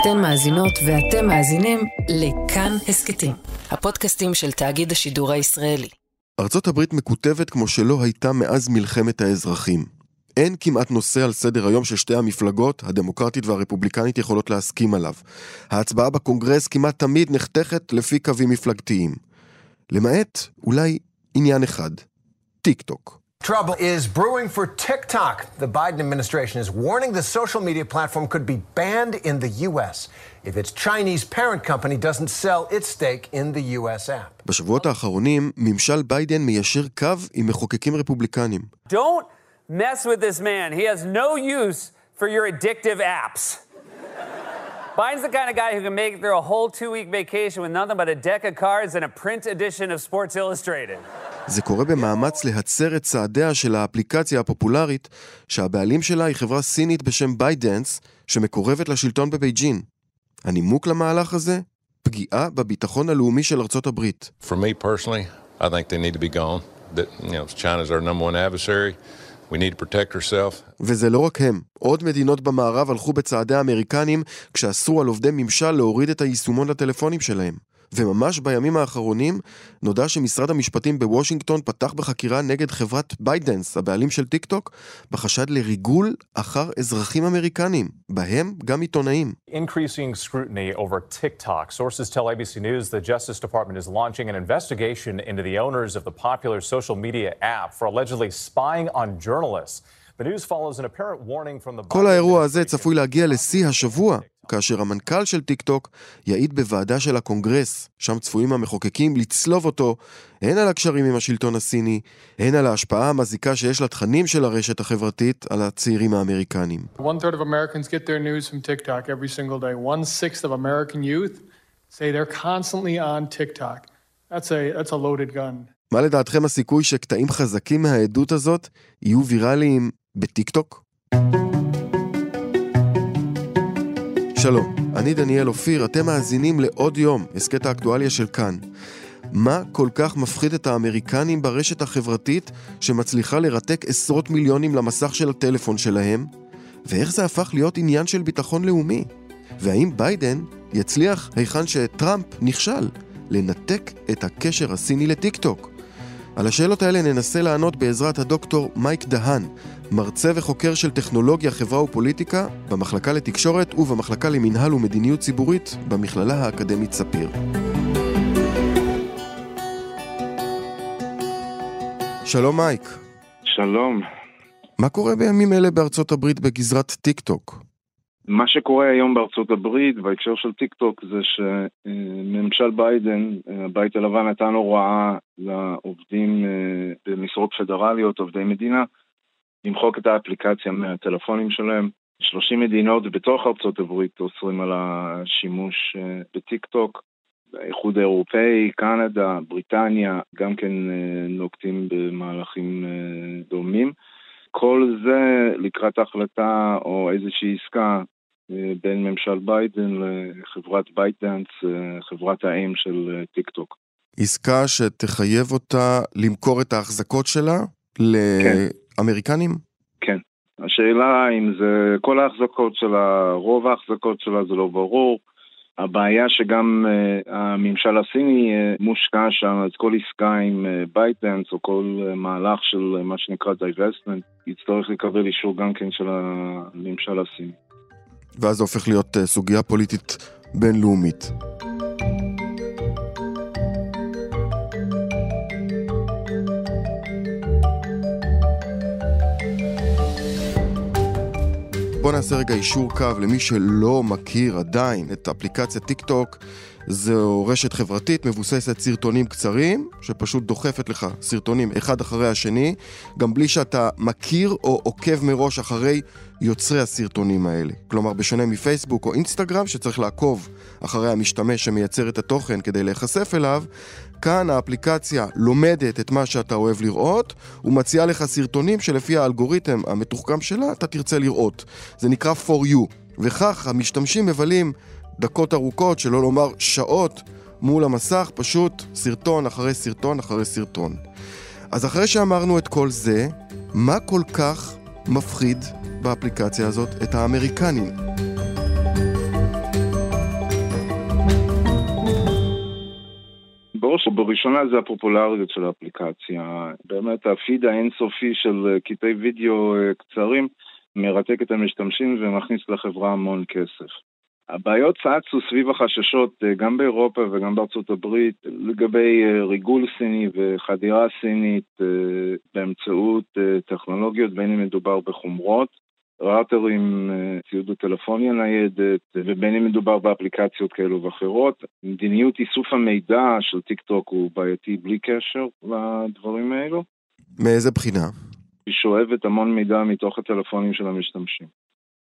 אתן מאזינות ואתם מאזינים לכאן הסכתים, הפודקאסטים של תאגיד השידור הישראלי. ארצות הברית מקוטבת כמו שלא הייתה מאז מלחמת האזרחים. אין כמעט נושא על סדר היום ששתי המפלגות, הדמוקרטית והרפובליקנית, יכולות להסכים עליו. ההצבעה בקונגרס כמעט תמיד נחתכת לפי קווים מפלגתיים. למעט אולי עניין אחד, טיק טוק. Trouble is brewing for TikTok. The Biden administration is warning the social media platform could be banned in the U.S. if its Chinese parent company doesn't sell its stake in the U.S. app. בשבועות האחרונים, ממשל ביידן מיישר קו עם מחוקקים רפובליקנים. Don't mess with this man. He has no use for your addictive apps. Biden's the kind of guy who can make it through a whole two week vacation with nothing but a deck of cards and a print edition of Sports Illustrated. זה קורה במאמץ להצר את צעדיה של האפליקציה הפופולרית, שהבעלים שלה היא חברה סינית בשם בייטדאנס, שמקורבת לשלטון בבייג'ין. הנימוק למהלך הזה? פגיעה בביטחון הלאומי של ארצות הברית. For me personally, I think they need to be gone. That, you know, China's our number one adversary. וזה לא רק הם, עוד מדינות במערב הלכו בצעדי האמריקנים כשאסרו על עובדי ממשל להוריד את היישומון לטלפונים שלהם. וממש בימים האחרונים נודע שמשרד המשפטים בוושינגטון פתח בחקירה נגד חברת בייטדאנס, הבעלים של טיק טוק, בחשד לריגול אחר אזרחים אמריקנים, בהם גם עיתונאים. Increasing scrutiny over TikTok. Sources tell ABC News the Justice Department is launching an investigation into the owners of the popular social media app for allegedly spying on journalists. The news follows an apparent warning from the כל האירוע הזה צפוי להגיע לשיא השבוע, כאשר המנכ"ל של טיק טוק יעיד בוועדה של הקונגרס, שם צפויים המחוקקים לצלוב אותו הן על הקשרים עם השלטון הסיני, הן על ההשפעה המזיקה שיש לתכנים של הרשת החברתית על הצעירים האמריקנים. One third of Americans get their news from TikTok every single day. One sixth of American youth say they're constantly on TikTok. That's a, that's a loaded gun. מה לדעתכם הסיכוי שקטעים חזקים מהעדות הזאת יהיו ויראליים בטיק טוק? שלום, אני דניאל אופיר, אתם מאזינים לעוד יום, הסכת האקטואליה של כאן. מה כל כך מפחיד את האמריקנים ברשת החברתית שמצליחה לרתק עשרות מיליונים למסך של הטלפון שלהם? ואיך זה הפך להיות עניין של ביטחון לאומי? והאם ביידן יצליח היכן שטראמפ נכשל, לנתק את הקשר הסיני לטיק טוק? על השאלות האלה ננסה לענות בעזרת הדוקטור מייק דהן, מרצה וחוקר של טכנולוגיה, חברה ופוליטיקה במחלקה לתקשורת ובמחלקה למינהל ומדיניות ציבורית במכללה האקדמית ספיר. שלום מייק. שלום. מה קורה בימים אלה בארצות הברית בגזרת טיק טוק? מה שקורה היום בארצות הברית בהקשר של טיק טוק זה שממשל ביידן, הבית הלבן נתן הוראה לעובדים במשרות פדרליות, עובדי מדינה, למחוק את האפליקציה מהטלפונים שלהם. 30 מדינות בתוך ארצות הברית אוסרים על השימוש בטיק טוק. האיחוד האירופאי, קנדה, בריטניה, גם כן נוקטים במהלכים דומים. כל זה לקראת החלטה או איזושהי עסקה בין ממשל ביידן לחברת בייטדאנס, חברת האם של טיק טוק. עסקה שתחייב אותה למכור את ההחזקות שלה לאמריקנים? כן. השאלה אם זה כל ההחזקות שלה, רוב ההחזקות שלה זה לא ברור. הבעיה שגם uh, הממשל הסיני uh, מושקע שם, אז כל עסקה עם uh, בייטדאנס או כל uh, מהלך של uh, מה שנקרא divestment, יצטרך לקבל אישור גם כן של הממשל הסיני. ואז זה הופך להיות uh, סוגיה פוליטית בינלאומית. בואו נעשה רגע אישור קו למי שלא מכיר עדיין את אפליקציית טיק טוק. זו רשת חברתית מבוססת סרטונים קצרים, שפשוט דוחפת לך סרטונים אחד אחרי השני, גם בלי שאתה מכיר או עוקב מראש אחרי יוצרי הסרטונים האלה. כלומר, בשונה מפייסבוק או אינסטגרם, שצריך לעקוב אחרי המשתמש שמייצר את התוכן כדי להיחשף אליו, כאן האפליקציה לומדת את מה שאתה אוהב לראות, ומציעה לך סרטונים שלפי האלגוריתם המתוחכם שלה, אתה תרצה לראות. זה נקרא for you. וכך המשתמשים מבלים דקות ארוכות, שלא לומר שעות, מול המסך, פשוט סרטון אחרי סרטון אחרי סרטון. אז אחרי שאמרנו את כל זה, מה כל כך מפחיד באפליקציה הזאת את האמריקנים? בראש ובראשונה זה הפופולריות של האפליקציה. באמת הפיד האינסופי של אה, קטעי וידאו אה, קצרים מרתק את המשתמשים ומכניס לחברה המון כסף. הבעיות צצו סביב החששות גם באירופה וגם בארצות הברית לגבי ריגול סיני וחדירה סינית באמצעות טכנולוגיות בין אם מדובר בחומרות, ראוטרים, ציוד הטלפוניה ניידת, ובין אם מדובר באפליקציות כאלו ואחרות. מדיניות איסוף המידע של טיק טוק הוא בעייתי בלי קשר לדברים האלו. מאיזה בחינה? היא שואבת המון מידע מתוך הטלפונים של המשתמשים.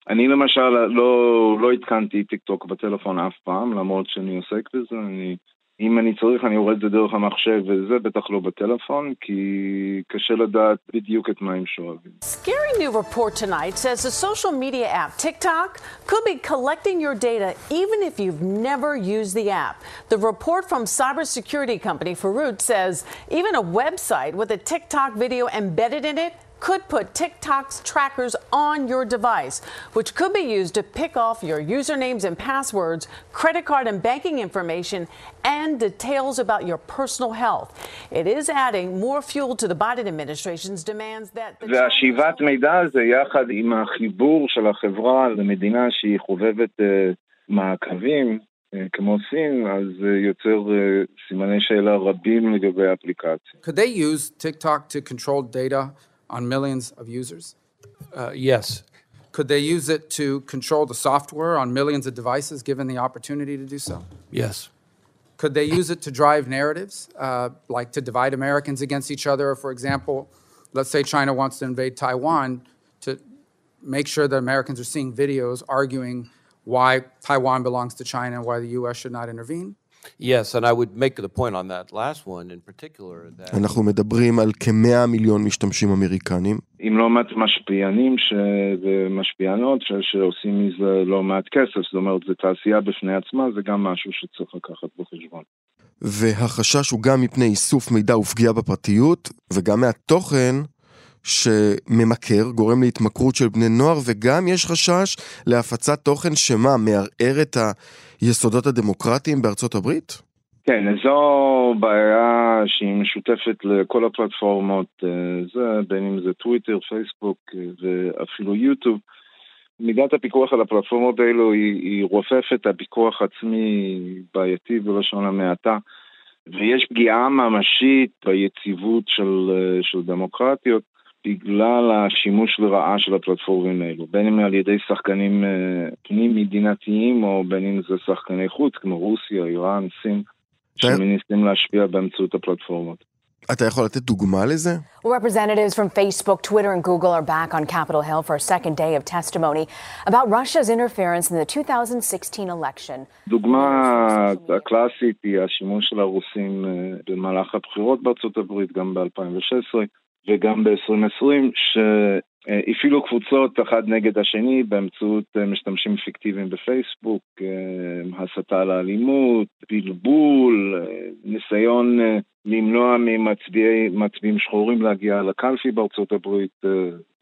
אני למשל לא, לא התקנתי טיק טוק בטלפון אף פעם, למרות שאני עוסק בזה, אני אם אני צריך, אני יורד את זה דרך המחשב, וזה בטח לא בטלפון, כי קשה לדעת בדיוק את מה הם שואבים. Scary new report tonight says the social media app TikTok could be collecting your data even if you've never used the app. The report from cybersecurity company Faroot says even a website with a TikTok video embedded in it could put TikTok's trackers on your device, which could be used to pick off your usernames and passwords, credit card and banking information, and details about your personal health. It is adding more fuel to the Biden administration's demands that... והשיבת מידע הזה יחד עם החיבור של החברה למדינה שהיא חובבת uh, מעקבים, uh, כמו סין, אז uh, יוצר uh, סימני שאלה רבים לגבי האפליקציה. Could they use TikTok to control data on millions of users? Uh, yes. Could they use it to control the software on millions of devices given the opportunity to do so? Yes. Could they use it to drive narratives, uh, like to divide Americans against each other? For example, let's say China wants to invade Taiwan, to make sure that Americans are seeing videos arguing why Taiwan belongs to China and why the U.S. should not intervene? Yes, and I would make the point on that last one in particular that... אנחנו מדברים על כמאה מיליון משתמשים אמריקנים. עם לא מעט משפיענים ש... ומשפיענות ש... שעושים מזה לא מעט כסף, זאת אומרת, זו תעשייה בפני עצמה, זה גם משהו שצריך לקחת בחשבון. והחשש הוא גם מפני איסוף מידע ופגיעה בפרטיות, וגם מהתוכן שממכר, גורם להתמכרות של בני נוער, וגם יש חשש להפצת תוכן שמה, מערער את היסודות הדמוקרטיים בארצות הברית? כן, זו בעיה שהיא משותפת לכל הפלטפורמות, זה, בין אם זה טוויטר, פייסבוק ואפילו יוטיוב. מידת הפיקוח על הפלטפורמות האלו היא, היא רופפת, הפיקוח עצמי בעייתי בלשון המעטה, ויש פגיעה ממשית ביציבות של, של דמוקרטיות. בגלל השימוש לרעה של הפלטפורמים האלו, בין אם על ידי שחקנים פנים מדינתיים או בין אם זה שחקני חוץ כמו רוסיה, איראן, סין, שמנסים להשפיע באמצעות הפלטפורמות. אתה יכול לתת דוגמה לזה? Representatives from Facebook, Twitter and Google are back on Capitol Hill for a second day of testimony about Russia's interference in the 2016 election. דוגמה הקלאסית היא השימוש של הרוסים במהלך הבחירות בארצות הברית, גם ב-2016. וגם ב-2020, שהפעילו קבוצות אחד נגד השני באמצעות משתמשים פיקטיביים בפייסבוק, הסתה לאלימות, בלבול, ניסיון למנוע ממצביעים שחורים להגיע לקלפי בארצות הברית.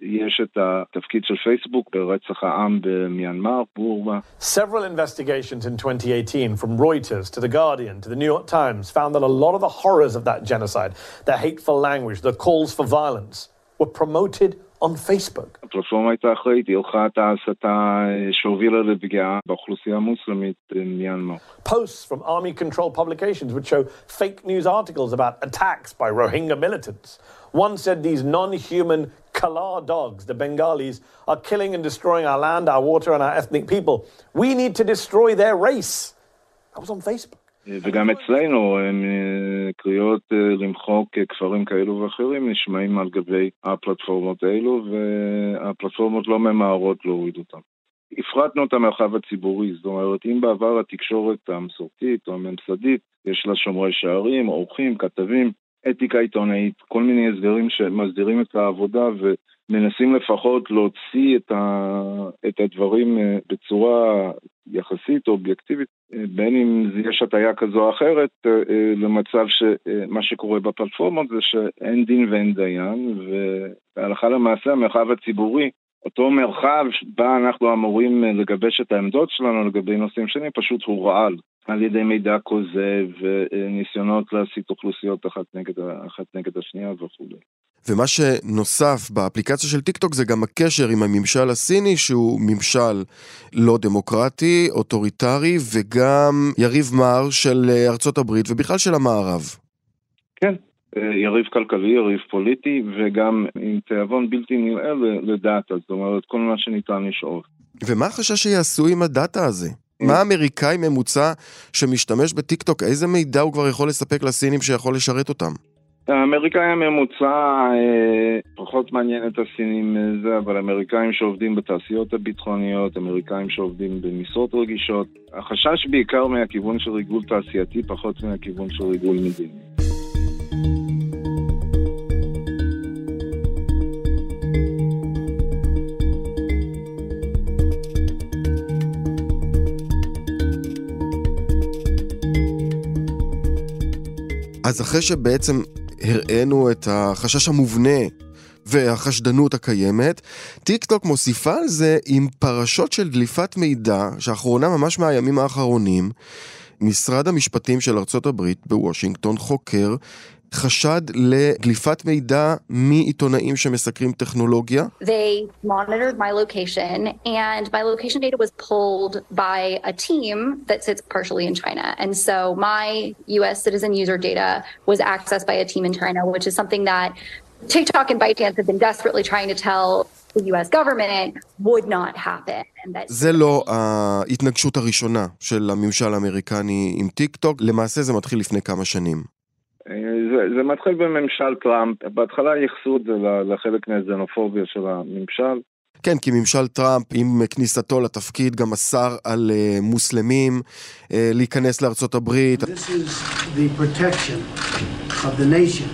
יש את התפקיד של פייסבוק ברצח העם במיינמר, בורמה. Several investigations in 2018 from Reuters to The Guardian to The New York Times found that a lot of the horrors of that genocide, the hateful language, the calls for violence, were promoted on Facebook. הפלטפורמה הייתה אחראית, היא הלכה את ההסתה שהובילה לפגיעה באוכלוסייה המוסלמית במיינמר. Posts from army-controlled publications would show fake news articles about attacks by Rohingya militants. One said these non-human Kalar dogs, the Bengalis, are killing and destroying our land, our water and our ethnic people. We need to destroy their race. That was on Facebook. וגם אצלנו קריאות למחוק כפרים כאלו ואחרים נשמעים על גבי הפלטפורמות האלו והפלטפורמות לא ממהרות להוריד אותם. הפרטנו את המרחב הציבורי, זאת אומרת אם בעבר התקשורת המסורתית או הממסדית יש לה שומרי שערים, עורכים, כתבים, אתיקה עיתונאית, כל מיני הסדרים שמסדירים את העבודה ומנסים לפחות להוציא את, ה, את הדברים בצורה יחסית או אובייקטיבית, בין אם יש הטיה כזו או אחרת, למצב שמה שקורה בפלטפורמות זה שאין דין ואין דיין, והלכה למעשה המרחב הציבורי אותו מרחב בה אנחנו אמורים לגבש את העמדות שלנו לגבי נושאים שונים, פשוט הורעל על ידי מידע כוזב וניסיונות להסיט אוכלוסיות אחת נגד, אחת נגד השנייה וכולי. ומה שנוסף באפליקציה של טיקטוק זה גם הקשר עם הממשל הסיני שהוא ממשל לא דמוקרטי, אוטוריטרי וגם יריב מר של ארצות הברית ובכלל של המערב. כן, יריב כלכלי, יריב פוליטי וגם עם תיאבון בלתי נדלה לדאטה, זאת אומרת כל מה שניתן לשאוב. ומה החשש שיעשו עם הדאטה הזה? מה אמריקאי ממוצע שמשתמש בטיקטוק, איזה מידע הוא כבר יכול לספק לסינים שיכול לשרת אותם? האמריקאי הממוצע אה, פחות מעניין את הסינים זה, אבל אמריקאים שעובדים בתעשיות הביטחוניות, אמריקאים שעובדים במשרות רגישות. החשש בעיקר מהכיוון של ריגול תעשייתי, פחות מהכיוון של ריגול מדיני. אז אחרי שבעצם הראינו את החשש המובנה והחשדנות הקיימת, טיק טוק מוסיפה על זה עם פרשות של דליפת מידע, שאחרונה ממש מהימים האחרונים, משרד המשפטים של ארצות הברית בוושינגטון חוקר חשד לדליפת מידע מעיתונאים שמסקרים טכנולוגיה. They monitored my location and my location data was pulled by a team that sits partially in China. And so my US citizen user data was accessed by a team in China, which is something that TikTok and ByteDance have been desperately trying to tell the US government would not happen. That... זה לא ההתנגשות הראשונה של הממשל האמריקני עם טיק טוק, למעשה זה מתחיל לפני כמה שנים. זה, זה מתחיל בממשל טראמפ, בהתחלה ייחסו את זה לחלק מהזנופוביה של הממשל. כן, כי ממשל טראמפ עם כניסתו לתפקיד גם אסר על uh, מוסלמים uh, להיכנס לארצות הברית. This is the protection of the nation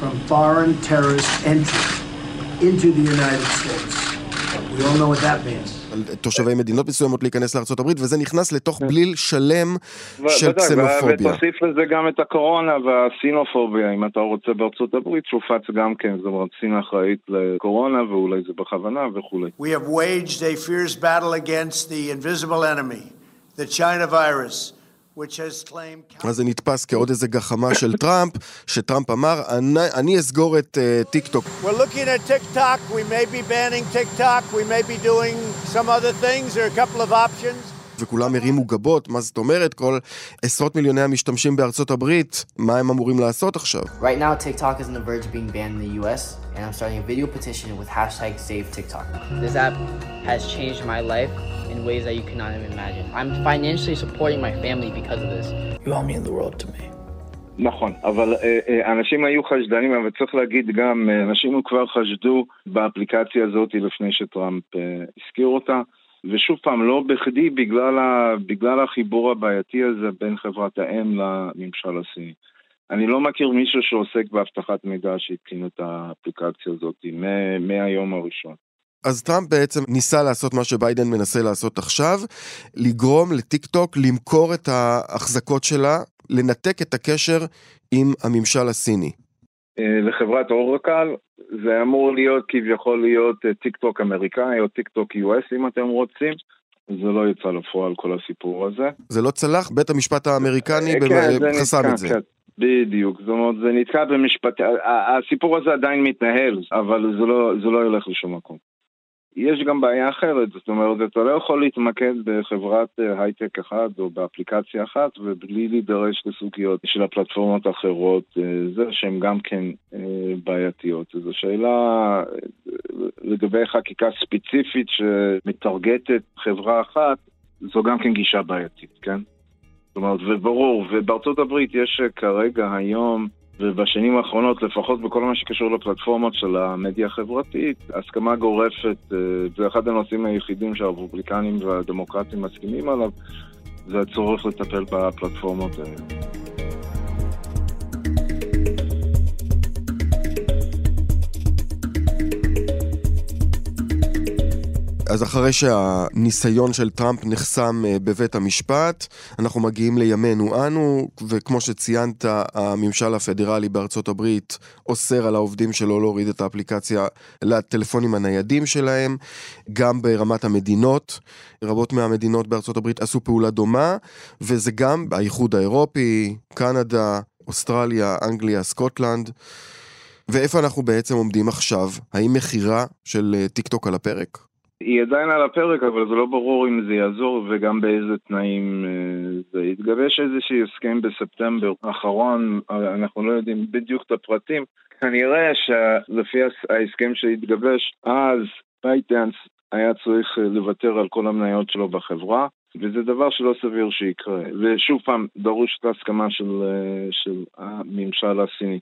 from foreign terrorist entry into the United States. We all know what that means. תושבי מדינות מסוימות להיכנס לארה"ב, וזה נכנס לתוך בליל שלם של קסנופוביה. ותוסיף לזה גם את הקורונה והסינופוביה, אם אתה רוצה בארצות הברית, שהופץ גם כן, זאת אומרת, סין אחראית לקורונה, ואולי זה בכוונה וכולי. We have waged a fierce battle against the invisible enemy, the China virus. אז זה נתפס כעוד איזה גחמה של טראמפ, שטראמפ אמר, אני, אני אסגור את uh, טיק טוק. TikTok, we may be banning TikTok, we may be doing some other things, there are a couple of options. וכולם הרימו גבות, מה זאת אומרת? כל עשרות מיליוני המשתמשים בארצות הברית, מה הם אמורים לעשות עכשיו? Right now, TikTok is on the verge of being banned in the US, and I'm starting a video petition with hashtag save TikTok. This app has changed my life in ways that you cannot even imagine. I'm financially supporting my family because of this. You all mean the world to me. נכון, אבל אה, אה, אנשים היו חשדנים, אבל צריך להגיד גם, אה, אנשים כבר חשדו באפליקציה הזאת לפני שטראמפ הזכיר אותה. ושוב פעם, לא בכדי, בגלל, ה, בגלל החיבור הבעייתי הזה בין חברת האם לממשל הסיני. אני לא מכיר מישהו שעוסק באבטחת מידע שהתקין את האפליקציה הזאת מהיום הראשון. אז טראמפ בעצם ניסה לעשות מה שביידן מנסה לעשות עכשיו, לגרום לטיק טוק למכור את ההחזקות שלה, לנתק את הקשר עם הממשל הסיני. לחברת אורקל, זה אמור להיות כביכול להיות טיק טוק אמריקאי או טיק טוק US אם אתם רוצים. זה לא יצא לפועל כל הסיפור הזה. זה לא צלח? בית המשפט האמריקני כן, חסם את זה. כן. בדיוק, זאת אומרת זה נתקע במשפט, הסיפור הזה עדיין מתנהל, אבל זה לא, זה לא ילך לשום מקום. יש גם בעיה אחרת, זאת אומרת, אתה לא יכול להתמקד בחברת הייטק אחת או באפליקציה אחת ובלי להידרש לסוגיות של הפלטפורמות האחרות, זה שהן גם כן בעייתיות. זו שאלה לגבי חקיקה ספציפית שמטרגטת חברה אחת, זו גם כן גישה בעייתית, כן? זאת אומרת, וברור, ובארצות הברית יש כרגע היום ובשנים האחרונות, לפחות בכל מה שקשור לפלטפורמות של המדיה החברתית, הסכמה גורפת, זה אחד הנושאים היחידים שהרפובליקנים והדמוקרטים מסכימים עליו, זה הצורך לטפל בפלטפורמות האלה. אז אחרי שהניסיון של טראמפ נחסם אה, בבית המשפט, אנחנו מגיעים לימינו אנו, וכמו שציינת, הממשל הפדרלי בארצות הברית אוסר על העובדים שלו להוריד את האפליקציה לטלפונים הניידים שלהם, גם ברמת המדינות. רבות מהמדינות בארצות הברית עשו פעולה דומה, וזה גם האיחוד האירופי, קנדה, אוסטרליה, אנגליה, סקוטלנד. ואיפה אנחנו בעצם עומדים עכשיו? האם מכירה של אה, טיק טוק על הפרק? היא עדיין על הפרק, אבל זה לא ברור אם זה יעזור וגם באיזה תנאים אה, זה יתגבש איזשהו הסכם בספטמבר האחרון, אנחנו לא יודעים בדיוק את הפרטים. כנראה שלפי ההסכם שהתגבש, אז בייטדאנס היה צריך אה, לוותר על כל המניות שלו בחברה, וזה דבר שלא סביר שיקרה. ושוב פעם, דרוש את ההסכמה של, של הממשל הסיני.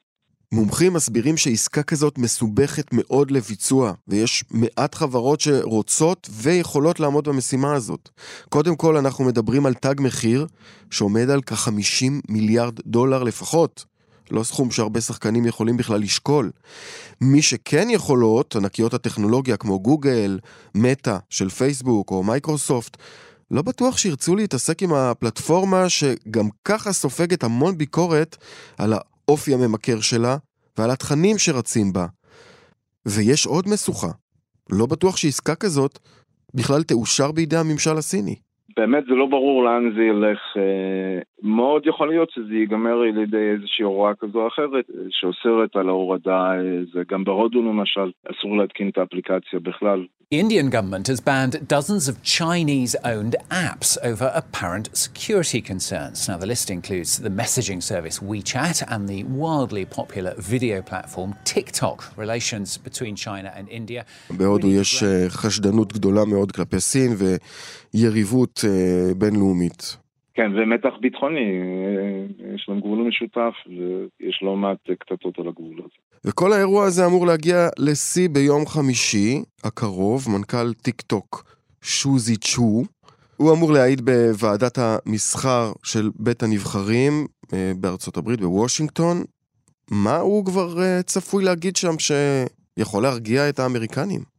מומחים מסבירים שעסקה כזאת מסובכת מאוד לביצוע, ויש מעט חברות שרוצות ויכולות לעמוד במשימה הזאת. קודם כל, אנחנו מדברים על תג מחיר שעומד על כ-50 מיליארד דולר לפחות. לא סכום שהרבה שחקנים יכולים בכלל לשקול. מי שכן יכולות, ענקיות הטכנולוגיה כמו גוגל, מטא של פייסבוק או מייקרוסופט, לא בטוח שירצו להתעסק עם הפלטפורמה שגם ככה סופגת המון ביקורת על האופי הממכר שלה ועל התכנים שרצים בה. ויש עוד משוכה. לא בטוח שעסקה כזאת בכלל תאושר בידי הממשל הסיני. באמת זה לא ברור לאן זה ילך. אה, מאוד יכול להיות שזה ייגמר על ידי איזושהי הוראה כזו או אחרת אה, שאוסרת על ההורדה, אה, זה גם בהודו למשל, אסור להתקין את האפליקציה בכלל. The Indian government has banned dozens of Chinese owned apps over apparent security concerns. Now, the list includes the messaging service WeChat and the wildly popular video platform TikTok. Relations between China and India. בהודו יש חשדנות גדולה מאוד כלפי סין ויריבות בינלאומית. כן, ומתח ביטחוני, יש להם גבול משותף ויש לא מעט קטטות על הגבול הזה. וכל האירוע הזה אמור להגיע לשיא ביום חמישי הקרוב, מנכ"ל טיק טוק שוזי צ'ו. הוא אמור להעיד בוועדת המסחר של בית הנבחרים אה, בארצות הברית, בוושינגטון. מה הוא כבר אה, צפוי להגיד שם שיכול להרגיע את האמריקנים?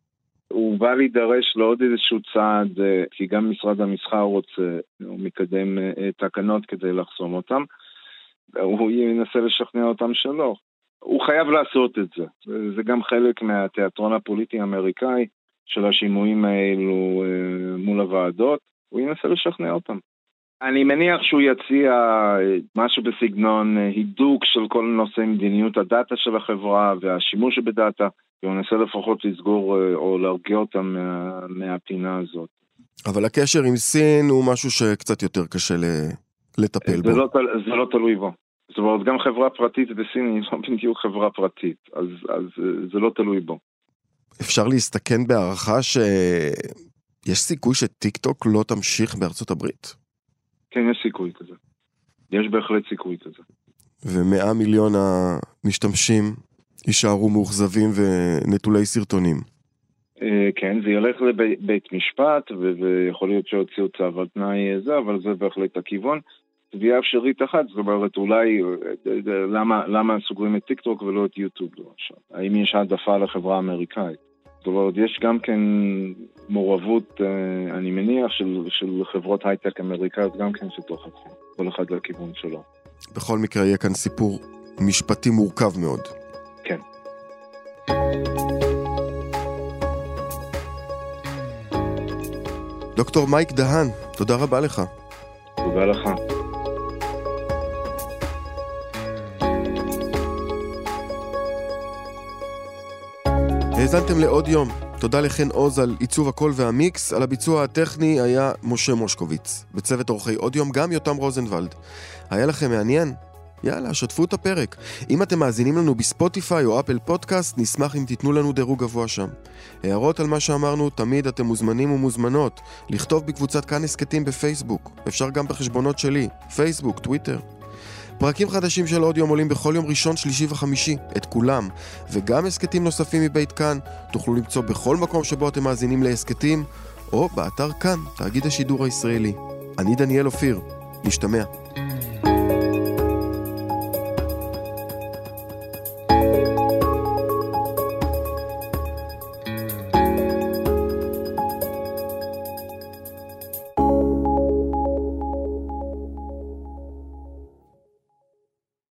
הוא בא להידרש לעוד איזשהו צעד, אה, כי גם משרד המסחר רוצה, הוא מקדם תקנות כדי לחסום אותם. הוא ינסה לשכנע אותם שלא. הוא חייב לעשות את זה. זה גם חלק מהתיאטרון הפוליטי האמריקאי של השימועים האלו אה, מול הוועדות, הוא ינסה לשכנע אותם. אני מניח שהוא יציע אה, משהו בסגנון אה, הידוק של כל נושא מדיניות הדאטה של החברה והשימוש בדאטה, והוא ינסה לפחות לסגור או להרגיע אותם מה, מהפינה הזאת. אבל הקשר עם סין הוא משהו שקצת יותר קשה לטפל זה בו. לא, זה לא תלוי בו. זאת אומרת, גם חברה פרטית בסין היא לא בדיוק חברה פרטית, אז, אז זה לא תלוי בו. אפשר להסתכן בהערכה שיש סיכוי שטיק טוק לא תמשיך בארצות הברית? כן, יש סיכוי כזה. יש בהחלט סיכוי כזה. ומאה מיליון המשתמשים יישארו מאוכזבים ונטולי סרטונים. כן, זה ילך לבית משפט, ויכול להיות שיוציאו צו על תנאי זה, אבל זה בהחלט הכיוון. תביעה אפשרית אחת, זאת אומרת אולי למה, למה סוגרים את טיקטוק ולא את יוטיוב למשל? האם יש העדפה לחברה האמריקאית? זאת אומרת, יש גם כן מעורבות, אה, אני מניח, של, של חברות הייטק אמריקאיות גם כן שדוחפים, כל אחד לכיוון שלו. בכל מקרה יהיה כאן סיפור משפטי מורכב מאוד. דוקטור מייק דהן, תודה רבה לך. תודה לך. האזנתם לעוד יום. תודה לחן עוז על עיצוב הקול והמיקס, על הביצוע הטכני היה משה מושקוביץ. בצוות אורחי עוד יום גם יותם רוזנבלד. היה לכם מעניין? יאללה, שתפו את הפרק. אם אתם מאזינים לנו בספוטיפיי או אפל פודקאסט, נשמח אם תיתנו לנו דירוג גבוה שם. הערות על מה שאמרנו, תמיד אתם מוזמנים ומוזמנות. לכתוב בקבוצת כאן הסכתים בפייסבוק. אפשר גם בחשבונות שלי, פייסבוק, טוויטר. פרקים חדשים של עוד יום עולים בכל יום ראשון, שלישי וחמישי, את כולם, וגם הסכתים נוספים מבית כאן, תוכלו למצוא בכל מקום שבו אתם מאזינים להסכתים, או באתר כאן, תאגיד השידור הישראלי. אני דניאל אופיר, נשתמע.